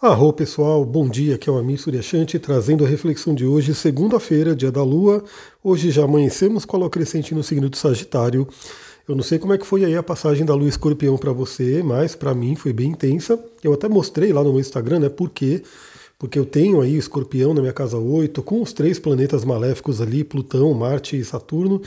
Arro pessoal, bom dia, aqui é o Amir Suryashanti trazendo a reflexão de hoje, segunda-feira, dia da Lua. Hoje já amanhecemos com a Lua crescente no signo do Sagitário. Eu não sei como é que foi aí a passagem da Lua Escorpião para você, mas para mim foi bem intensa. Eu até mostrei lá no meu Instagram, né, por quê? Porque eu tenho aí Escorpião na minha casa 8, com os três planetas maléficos ali, Plutão, Marte e Saturno.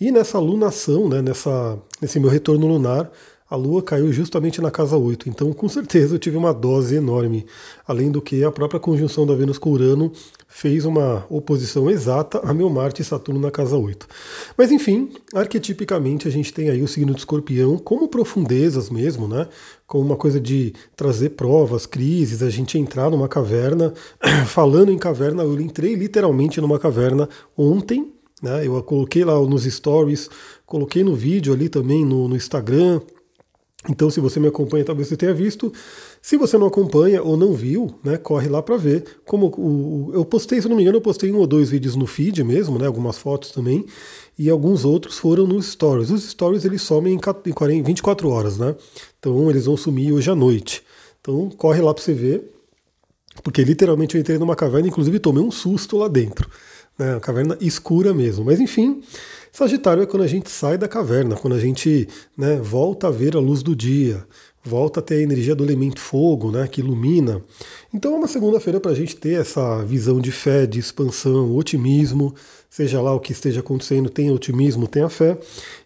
E nessa lunação, né, nessa, nesse meu retorno lunar, a Lua caiu justamente na casa 8, então com certeza eu tive uma dose enorme. Além do que a própria conjunção da Vênus com Urano fez uma oposição exata a meu Marte e Saturno na casa 8. Mas enfim, arquetipicamente a gente tem aí o signo de escorpião como profundezas mesmo, né? Como uma coisa de trazer provas, crises, a gente entrar numa caverna. Falando em caverna, eu entrei literalmente numa caverna ontem. Né, eu coloquei lá nos stories, coloquei no vídeo ali também no, no Instagram, então, se você me acompanha, talvez você tenha visto. Se você não acompanha ou não viu, né, corre lá para ver. Como o, eu postei, se não me engano, eu postei um ou dois vídeos no feed mesmo, né, algumas fotos também, e alguns outros foram nos stories. Os stories eles somem em 24 horas, né? Então eles vão sumir hoje à noite. Então corre lá para você ver, porque literalmente eu entrei numa caverna, inclusive tomei um susto lá dentro. Né, uma caverna escura mesmo. Mas enfim, Sagitário é quando a gente sai da caverna, quando a gente né, volta a ver a luz do dia, volta a ter a energia do elemento fogo, né, que ilumina. Então é uma segunda-feira para a gente ter essa visão de fé, de expansão, otimismo, seja lá o que esteja acontecendo, tenha otimismo, tenha fé.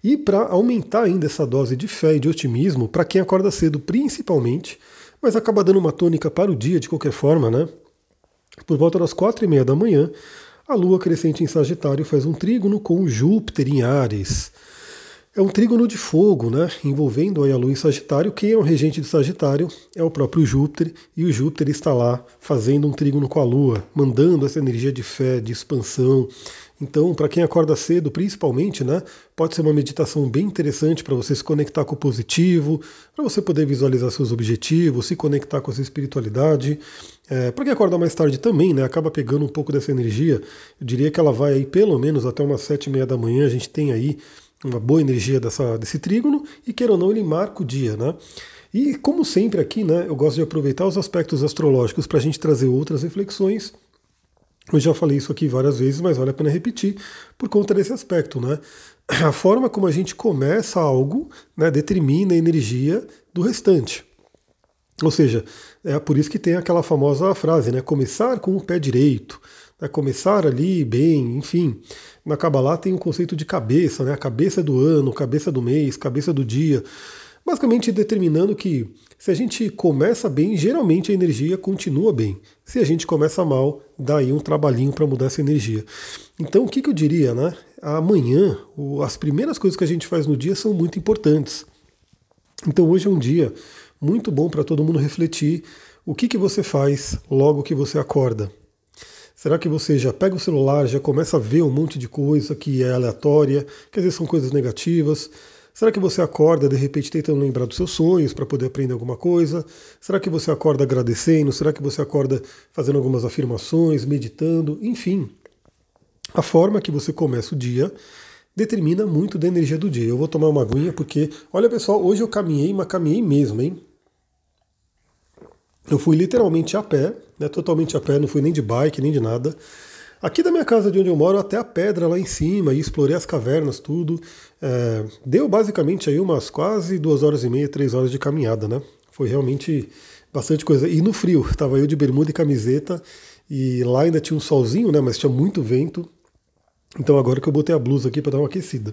E para aumentar ainda essa dose de fé e de otimismo, para quem acorda cedo principalmente, mas acaba dando uma tônica para o dia de qualquer forma, né? Por volta das quatro e meia da manhã, a Lua crescente em Sagitário faz um trígono com Júpiter em Ares. É um trígono de fogo, né? Envolvendo a Lua em Sagitário. Quem é o regente de Sagitário é o próprio Júpiter, e o Júpiter está lá fazendo um trígono com a Lua, mandando essa energia de fé, de expansão. Então, para quem acorda cedo, principalmente, né? Pode ser uma meditação bem interessante para você se conectar com o positivo, para você poder visualizar seus objetivos, se conectar com a sua espiritualidade. É, para quem acorda mais tarde também, né, acaba pegando um pouco dessa energia. Eu diria que ela vai aí pelo menos até umas sete e meia da manhã. A gente tem aí uma boa energia dessa, desse trígono e queira ou não ele marca o dia, né? E como sempre aqui, né, eu gosto de aproveitar os aspectos astrológicos para a gente trazer outras reflexões. Eu já falei isso aqui várias vezes, mas vale a pena repetir por conta desse aspecto, né? A forma como a gente começa algo né, determina a energia do restante. Ou seja, é por isso que tem aquela famosa frase, né? Começar com o pé direito, né, começar ali bem, enfim. Na Kabbalah tem o um conceito de cabeça, né? A cabeça do ano, cabeça do mês, cabeça do dia. Basicamente determinando que se a gente começa bem, geralmente a energia continua bem. Se a gente começa mal, dá aí um trabalhinho para mudar essa energia. Então o que, que eu diria, né? Amanhã, as primeiras coisas que a gente faz no dia são muito importantes. Então hoje é um dia muito bom para todo mundo refletir o que, que você faz logo que você acorda. Será que você já pega o celular, já começa a ver um monte de coisa que é aleatória, quer dizer, são coisas negativas? Será que você acorda de repente tentando lembrar dos seus sonhos para poder aprender alguma coisa? Será que você acorda agradecendo? Será que você acorda fazendo algumas afirmações, meditando? Enfim, a forma que você começa o dia determina muito da energia do dia. Eu vou tomar uma aguinha porque, olha pessoal, hoje eu caminhei, mas caminhei mesmo, hein? Eu fui literalmente a pé, né, totalmente a pé, não fui nem de bike, nem de nada. Aqui da minha casa, de onde eu moro, até a pedra lá em cima, e explorei as cavernas, tudo. É, deu basicamente aí umas quase duas horas e meia, três horas de caminhada, né? Foi realmente bastante coisa. E no frio, tava eu de bermuda e camiseta, e lá ainda tinha um solzinho, né? Mas tinha muito vento. Então agora que eu botei a blusa aqui para dar uma aquecida.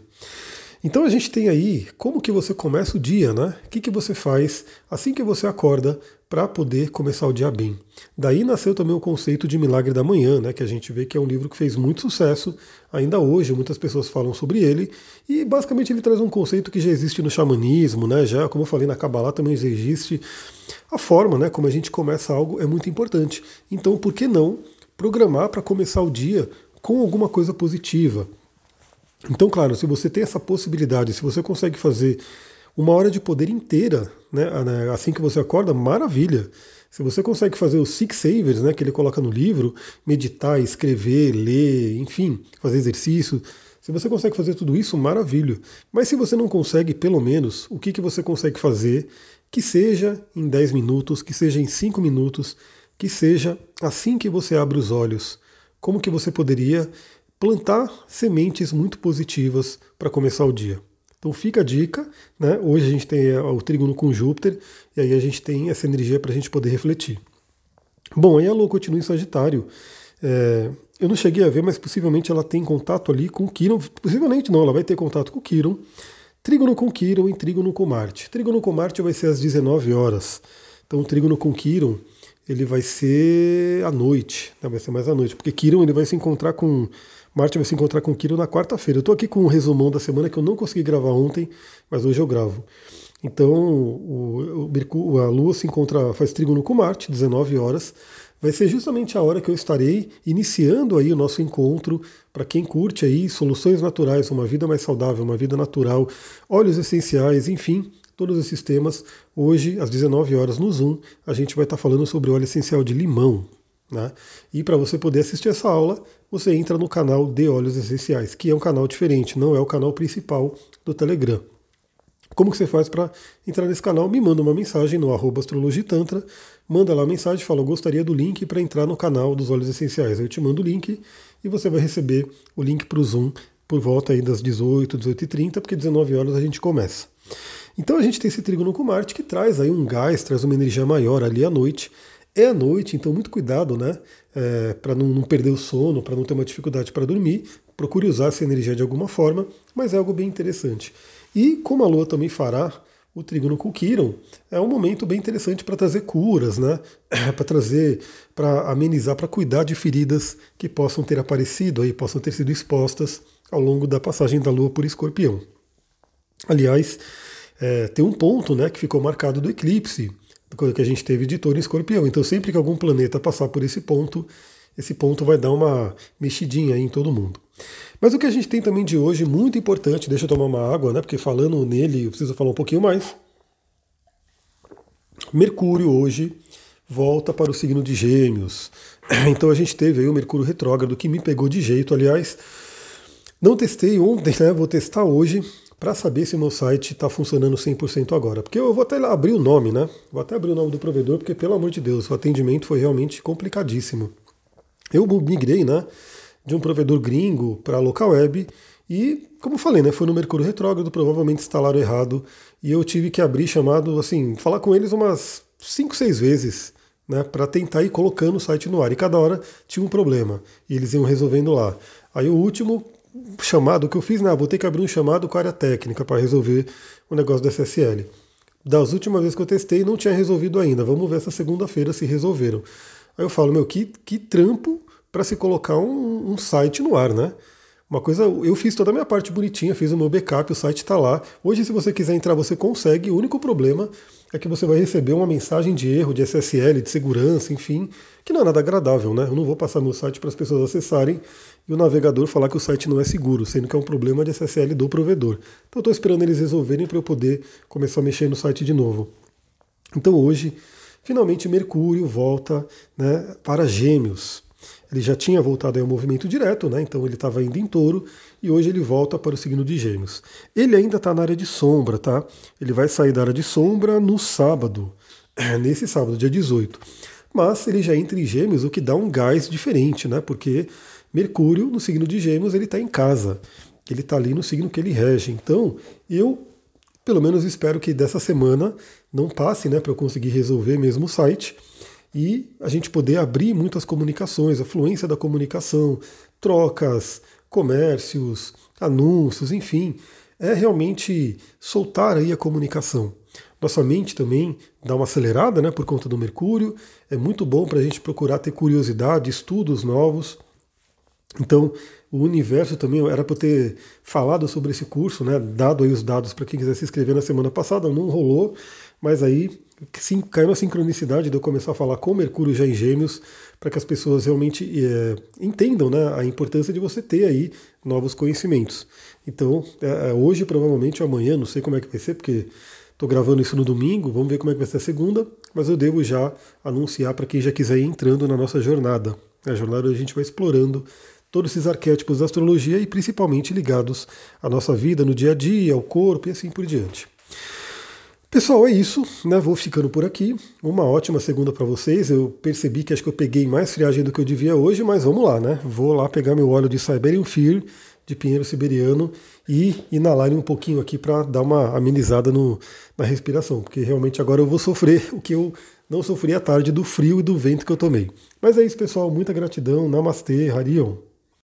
Então a gente tem aí como que você começa o dia, né? O que, que você faz assim que você acorda para poder começar o dia bem. Daí nasceu também o conceito de Milagre da Manhã, né? Que a gente vê que é um livro que fez muito sucesso ainda hoje, muitas pessoas falam sobre ele, e basicamente ele traz um conceito que já existe no xamanismo, né? Já, como eu falei, na Kabbalah também já existe. A forma, né, como a gente começa algo é muito importante. Então, por que não programar para começar o dia com alguma coisa positiva? Então, claro, se você tem essa possibilidade, se você consegue fazer uma hora de poder inteira, né, assim que você acorda, maravilha. Se você consegue fazer os Six Savers, né, que ele coloca no livro, meditar, escrever, ler, enfim, fazer exercício, se você consegue fazer tudo isso, maravilha. Mas se você não consegue, pelo menos, o que, que você consegue fazer Que seja em 10 minutos, que seja em 5 minutos, que seja assim que você abre os olhos, como que você poderia plantar sementes muito positivas para começar o dia. Então fica a dica, né? Hoje a gente tem é, o trígono com Júpiter e aí a gente tem essa energia para a gente poder refletir. Bom, aí a Lua continua em Sagitário. É, eu não cheguei a ver, mas possivelmente ela tem contato ali com Quiron. Possivelmente não, ela vai ter contato com Quiron. Trígono com Quiron e trígono com Marte. Trígono com Marte vai ser às 19 horas. Então o trígono com Quiron ele vai ser à noite, né? vai ser mais à noite, porque Quiron ele vai se encontrar com Marte vai se encontrar com Quiro na quarta-feira. Eu estou aqui com um resumão da semana que eu não consegui gravar ontem, mas hoje eu gravo. Então, o, o, a Lua se encontra, faz trígono com Marte, 19 horas. Vai ser justamente a hora que eu estarei iniciando aí o nosso encontro para quem curte aí soluções naturais, uma vida mais saudável, uma vida natural, óleos essenciais, enfim, todos esses temas. Hoje, às 19 horas no Zoom, a gente vai estar falando sobre óleo essencial de limão. Né? E para você poder assistir essa aula, você entra no canal de Óleos Essenciais, que é um canal diferente, não é o canal principal do Telegram. Como que você faz para entrar nesse canal? Me manda uma mensagem no arroba astrologitantra, manda lá a mensagem, fala, eu gostaria do link para entrar no canal dos Óleos Essenciais. Eu te mando o link e você vai receber o link para o Zoom por volta aí das 18, 18h30, porque 19 horas a gente começa. Então a gente tem esse trígono com Marte que traz aí um gás, traz uma energia maior ali à noite, é à noite, então muito cuidado, né? É, para não, não, perder o sono, para não ter uma dificuldade para dormir. Procure usar essa energia de alguma forma, mas é algo bem interessante. E como a Lua também fará o trígono com Quiron, é um momento bem interessante para trazer curas, né? para trazer, para amenizar, para cuidar de feridas que possam ter aparecido aí, possam ter sido expostas ao longo da passagem da Lua por Escorpião. Aliás, é, tem um ponto né, que ficou marcado do eclipse, que a gente teve de touro em escorpião. Então, sempre que algum planeta passar por esse ponto, esse ponto vai dar uma mexidinha em todo mundo. Mas o que a gente tem também de hoje, muito importante, deixa eu tomar uma água, né? Porque falando nele, eu preciso falar um pouquinho mais. Mercúrio hoje volta para o signo de Gêmeos. Então a gente teve aí o Mercúrio retrógrado que me pegou de jeito, aliás. Não testei ontem, né? Vou testar hoje para saber se o meu site está funcionando 100% agora. Porque eu vou até abrir o nome, né? Vou até abrir o nome do provedor, porque pelo amor de Deus, o atendimento foi realmente complicadíssimo. Eu migrei, né, de um provedor gringo para local web e, como falei, né, foi no Mercúrio Retrógrado, provavelmente instalaram errado e eu tive que abrir chamado, assim, falar com eles umas 5, 6 vezes, né, para tentar ir colocando o site no ar. E cada hora tinha um problema e eles iam resolvendo lá. Aí o último chamado que eu fiz, né, vou ter que abrir um chamado com a área técnica para resolver o negócio do SSL. Das últimas vezes que eu testei, não tinha resolvido ainda. Vamos ver essa segunda-feira se resolveram. Aí eu falo, meu, que, que trampo para se colocar um, um, site no ar, né? Uma coisa, eu fiz toda a minha parte bonitinha, fiz o meu backup, o site está lá. Hoje, se você quiser entrar, você consegue. O único problema é que você vai receber uma mensagem de erro, de SSL, de segurança, enfim, que não é nada agradável, né? Eu não vou passar meu site para as pessoas acessarem e o navegador falar que o site não é seguro, sendo que é um problema de SSL do provedor. Então estou esperando eles resolverem para eu poder começar a mexer no site de novo. Então hoje, finalmente Mercúrio volta né, para Gêmeos. Ele já tinha voltado ao movimento direto, né? Então ele estava indo em touro e hoje ele volta para o signo de Gêmeos. Ele ainda está na área de sombra, tá? Ele vai sair da área de sombra no sábado, nesse sábado, dia 18. Mas ele já entra em Gêmeos, o que dá um gás diferente, né? Porque Mercúrio, no signo de Gêmeos, ele está em casa. Ele está ali no signo que ele rege. Então, eu, pelo menos, espero que dessa semana não passe, né, para eu conseguir resolver mesmo o site e a gente poder abrir muitas comunicações, a fluência da comunicação, trocas, comércios, anúncios, enfim, é realmente soltar aí a comunicação. Nossa mente também dá uma acelerada, né, por conta do Mercúrio. É muito bom para a gente procurar ter curiosidade, estudos novos. Então, o universo também era para ter falado sobre esse curso, né? Dado aí os dados para quem quiser se inscrever na semana passada, não rolou, mas aí sim, caiu na sincronicidade de eu começar a falar com Mercúrio já em Gêmeos, para que as pessoas realmente é, entendam né, a importância de você ter aí novos conhecimentos. Então, é, é hoje, provavelmente, amanhã, não sei como é que vai ser, porque estou gravando isso no domingo, vamos ver como é que vai ser a segunda, mas eu devo já anunciar para quem já quiser ir entrando na nossa jornada. A jornada a gente vai explorando todos esses arquétipos da astrologia e principalmente ligados à nossa vida no dia a dia, ao corpo e assim por diante. Pessoal, é isso, né? Vou ficando por aqui. Uma ótima segunda para vocês. Eu percebi que acho que eu peguei mais friagem do que eu devia hoje, mas vamos lá, né? Vou lá pegar meu óleo de Siberian Fear, de pinheiro siberiano, e inalar um pouquinho aqui para dar uma amenizada no, na respiração, porque realmente agora eu vou sofrer o que eu não sofri à tarde do frio e do vento que eu tomei. Mas é isso, pessoal. Muita gratidão. Namastê, Harion.